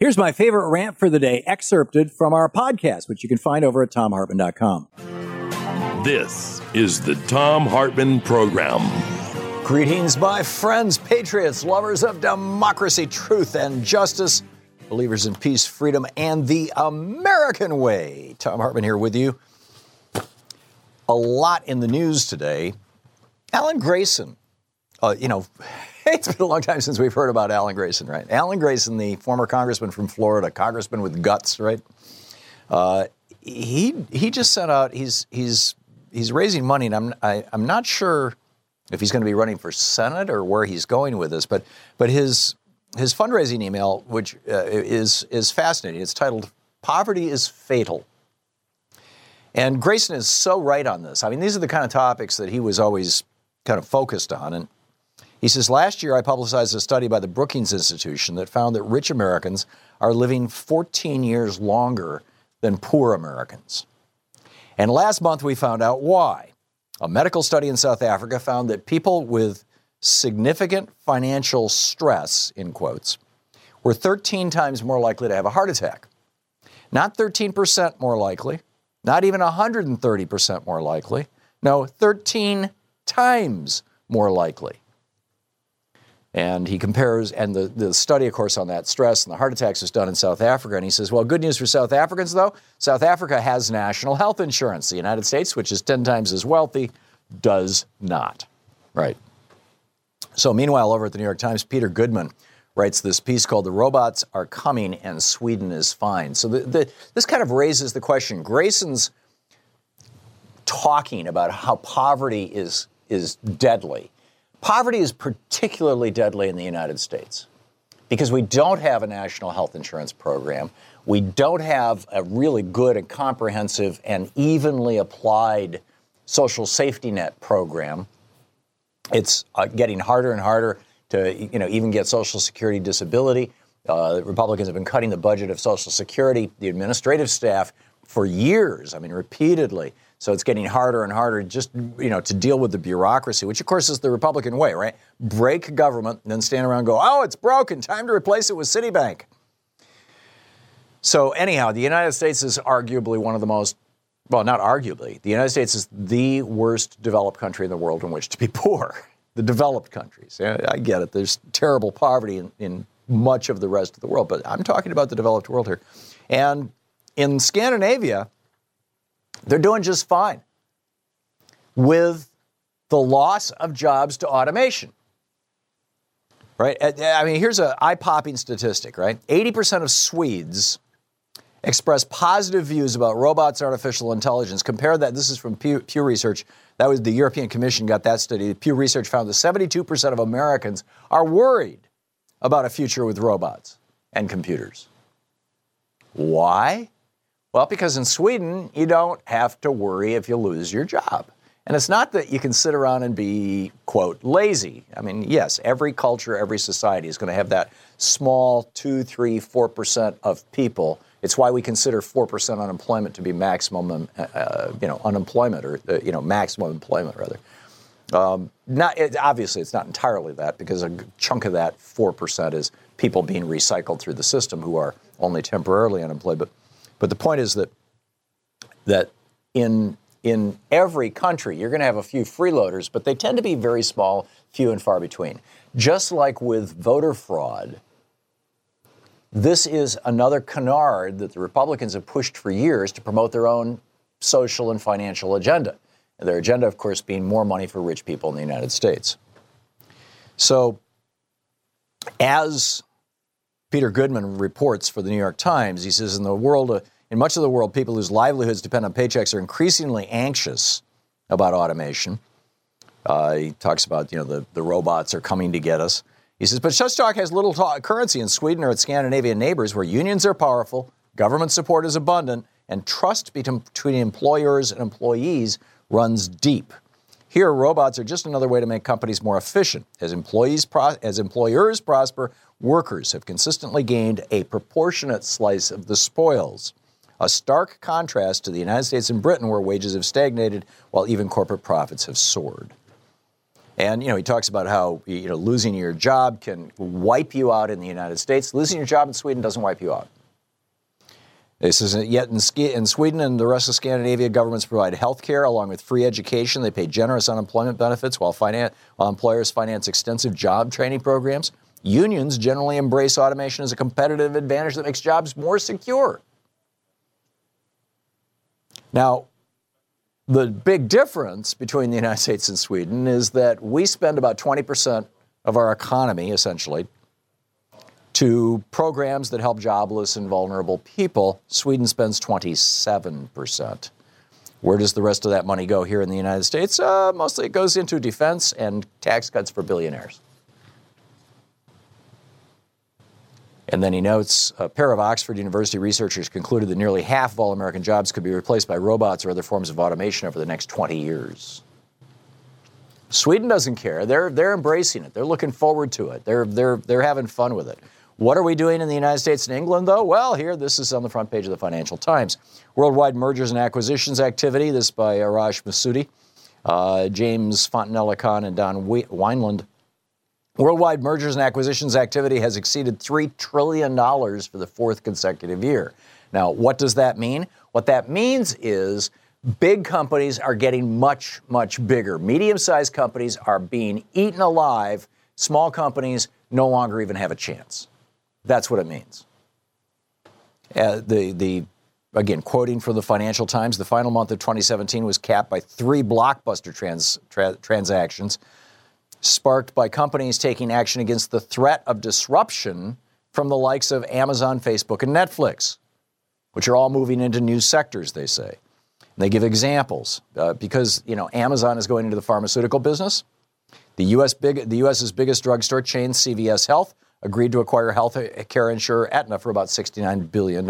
Here's my favorite rant for the day, excerpted from our podcast, which you can find over at thomhartmann.com. This is the Thom Hartmann Program. Greetings, my friends, patriots, lovers of democracy, truth, and justice, believers in peace, freedom, and the American way. Thom Hartmann here with you. A lot in the news today. Alan Grayson, uh, you know, it's been a long time since we've heard about Alan Grayson, right? Alan Grayson, the former congressman from Florida, congressman with guts, right? Uh, he he just sent out. He's he's he's raising money, and I'm I, am i am not sure if he's going to be running for senate or where he's going with this, but but his his fundraising email, which uh, is is fascinating. It's titled "Poverty is Fatal." And Grayson is so right on this. I mean, these are the kind of topics that he was always kind of focused on. And he says, Last year I publicized a study by the Brookings Institution that found that rich Americans are living 14 years longer than poor Americans. And last month we found out why. A medical study in South Africa found that people with significant financial stress, in quotes, were 13 times more likely to have a heart attack. Not 13% more likely, not even 130% more likely, no, 13 times more likely. And he compares, and the, the study, of course, on that stress and the heart attacks was done in South Africa. And he says, well, good news for South Africans, though. South Africa has national health insurance. The United States, which is 10 times as wealthy, does not. Right. So, meanwhile, over at the New York Times, Peter Goodman writes this piece called The Robots Are Coming and Sweden is Fine. So, the, the, this kind of raises the question Grayson's talking about how poverty is, is deadly Poverty is particularly deadly in the United States because we don't have a national health insurance program. We don't have a really good and comprehensive and evenly applied social safety net program. It's uh, getting harder and harder to you know even get Social Security disability. Uh, Republicans have been cutting the budget of Social Security, the administrative staff for years. I mean, repeatedly. So it's getting harder and harder just you know to deal with the bureaucracy, which of course is the Republican way, right? Break government and then stand around and go, "Oh, it's broken. Time to replace it with Citibank." So anyhow, the United States is arguably one of the most well, not arguably. The United States is the worst developed country in the world in which to be poor. The developed countries. I get it. There's terrible poverty in, in much of the rest of the world, but I'm talking about the developed world here. And in Scandinavia, they're doing just fine with the loss of jobs to automation. Right? Uh, uh, I mean, here's an eye popping statistic, right? 80% of Swedes express positive views about robots and artificial intelligence. Compare that, this is from Pew, Pew, Research. That was the European Commission got that study. Pew Research found that 72% of Americans are worried about a future with robots and computers. Why? Well, because in Sweden, you don't have to worry if you lose your job. And it's not that you can sit around and be, quote, lazy. I mean, yes, every culture, every society is going to have that small two, three, four percent of people. It's why we consider four percent unemployment to be maximum, uh, uh, you know, unemployment or uh, you know, maximum employment rather. Um, not it, obviously, it's not entirely that because a chunk of that four percent is people being recycled through the system who are only temporarily unemployed. But but the point is that that in in every country, you're going to have a few freeloaders, but they tend to be very small. few and far between. Just like with voter fraud, this is another canard that the Republicans have pushed for years to promote their own social and financial agenda. And their agenda, of course, being more money for rich people in the United States. So, as Peter Goodman reports for the New York Times, he says in the world, uh, in much of the world, people whose livelihoods depend on paychecks are increasingly anxious about automation. Uh, he talks about you know the, the robots are coming to get us. He says, but such talk has little currency in Sweden or its Scandinavian neighbors, where unions are powerful, government support is abundant, and trust between employers and employees runs deep. Here, robots are just another way to make companies more efficient. As employees, pro- as employers prosper, workers have consistently gained a proportionate slice of the spoils. A stark contrast to the United States and Britain, where wages have stagnated while even corporate profits have soared. And you know, he talks about how you know losing your job can wipe you out in the United States. Losing your job in Sweden doesn't wipe you out. This is yet in, in, Sweden and the rest of Scandinavia, governments provide health care along with free education. They pay generous unemployment benefits while, finan- while employers finance extensive job training programs. Unions generally embrace automation as a competitive advantage that makes jobs more secure. Now, the big difference between the United States and Sweden is that we spend about 20% of our economy, essentially, to programs that help jobless and vulnerable people. Sweden spends 27%. Where does the rest of that money go here in the United States? Uh, mostly it goes into defense and tax cuts for billionaires. And then he notes a pair of Oxford University researchers concluded that nearly half of all American jobs could be replaced by robots or other forms of automation over the next 20 years. Sweden doesn't care. They're, they're embracing it. They're looking forward to it. They're, they're, they're having fun with it. What are we doing in the United States and England, though? Well, here, this is on the front page of the Financial Times. Worldwide mergers and acquisitions activity, this by Arash Massoudi, uh, James Fontanella Khan, and Don Weinland. Worldwide mergers and acquisitions activity has exceeded $3 trillion for the fourth consecutive year. Now, what does that mean? What that means is big companies are getting much, much bigger. Medium sized companies are being eaten alive. Small companies no longer even have a chance. That's what it means. Uh, the, the, again, quoting from the Financial Times, the final month of 2017 was capped by three blockbuster trans, tra- transactions sparked by companies taking action against the threat of disruption from the likes of Amazon, Facebook, and Netflix, which are all moving into new sectors, they say. And they give examples uh, because you know Amazon is going into the pharmaceutical business. The U.S. Big, the U.S.'s biggest drugstore chain, CVS Health, agreed to acquire health care insurer Aetna for about $69 billion.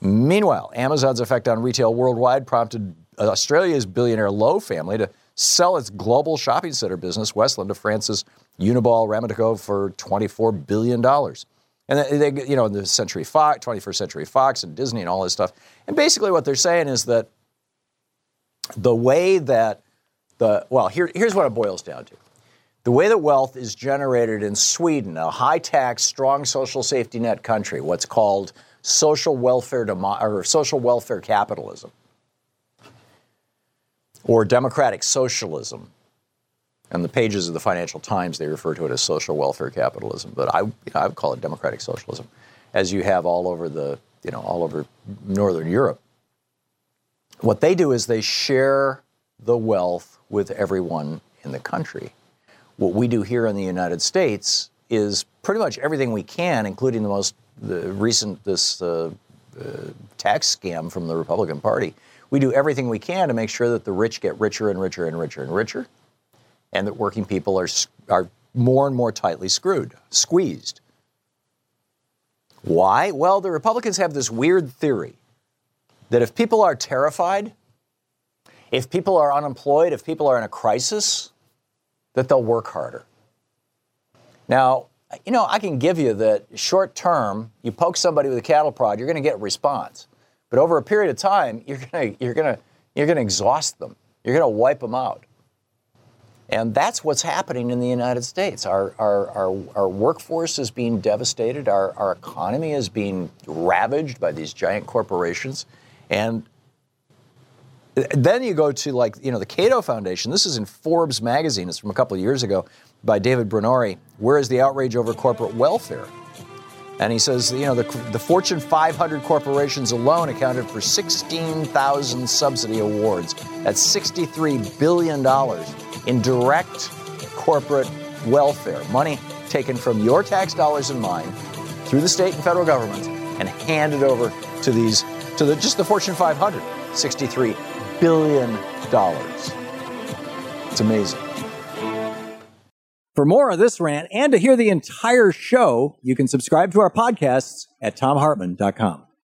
Meanwhile, Amazon's effect on retail worldwide prompted Australia's billionaire Lowy family to sell its global shopping center business, Westfield, to France's Unibail Rodamco for $24 billion. And they, you know, the Century Fox, 21st Century Fox and Disney and all this stuff. And basically what they're saying is that the way that the, well, here, here's what it boils down to. The way that wealth is generated in Sweden, a high tax, strong social safety net country, what's called social welfare demo- or social welfare capitalism or democratic socialism. And the pages of the Financial Times they refer to it as social welfare capitalism, but I, you know, I would call it democratic socialism, as you have all over the you know all over northern Europe. What they do is they share the wealth with everyone in the country. What we do here in the United States is pretty much everything we can, including the most the recent this uh, uh, tax scam from the Republican Party. We do everything we can to make sure that the rich get richer and richer and richer and richer, and that working people are are more and more tightly screwed, squeezed. Why? Well, the Republicans have this weird theory that if people are terrified, if people are unemployed, if people are in a crisis, that they'll work harder. Now, you know, I can give you that short term, you poke somebody with a cattle prod, you're going to get a response. But over a period of time, you're going to, you're going to, you're going to exhaust them. You're going to wipe them out. And that's what's happening in the United States. Our, our, our, our workforce is being devastated. Our, our economy is being ravaged by these giant corporations. And Then you go to like, you know, the Cato Foundation. This is in Forbes magazine. It's from a couple of years ago by David Brunori. Where is the outrage over corporate welfare? And he says, you know, the, the Fortune 500 corporations alone accounted for 16,000 subsidy awards. That's $63 billion in direct corporate welfare. Money taken from your tax dollars and mine through the state and federal government and handed over to these, to the, just the Fortune 500. 63 billion dollars. It's amazing. For more of this rant and to hear the entire show, you can subscribe to our podcasts at thomhartmann.com.